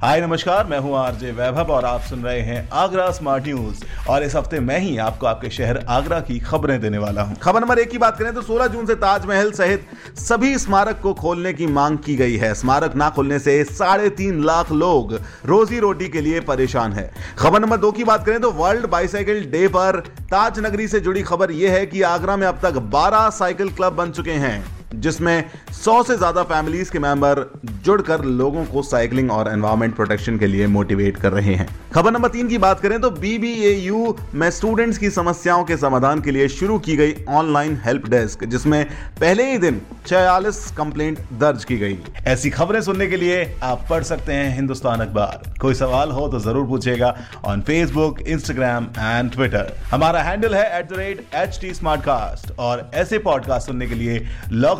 हाय, नमस्कार, मैं हूँ आरजे वैभव और आप सुन रहे हैं आगरा स्मार्ट न्यूज़ और इस हफ़्ते मैं ही आपको आपके शहर आगरा की खबरें देने वाला हूँ। खबर नंबर एक की बात करें तो 16 जून से ताजमहल सहित सभी स्मारक को खोलने की मांग की गई है। स्मारक ना खोलने से साढ़े तीन लाख लोग रोजी रोटी के लिए परेशान है। खबर नंबर दो की बात करें तो वर्ल्ड बाइसाइकिल डे पर ताज नगरी से जुड़ी खबर यह है कि आगरा में अब तक 12 साइकिल क्लब बन चुके हैं। जिसमें 100 से ज़्यादा फैमिलीज़ के मेंबर जुड़कर लोगों को साइकिलिंग और एनवायरमेंट प्रोटेक्शन के लिए मोटिवेट कर रहे हैं। खबर नंबर तीन की बात करें तो बीबीएयू में स्टूडेंट्स की समस्याओं के समाधान के लिए शुरू की गई ऑनलाइन हेल्प डेस्क जिसमें पहले ही दिन 46 कंप्लेंट दर्ज की गई। ऐसी खबरें सुनने के लिए आप पढ़ सकते हैं हिंदुस्तान अखबार। कोई सवाल हो तो ज़रूर पूछेगा on Facebook Instagram and Twitter हमारा हैंडल है एट और ऐसे पॉडकास्ट सुनने के लिए लॉग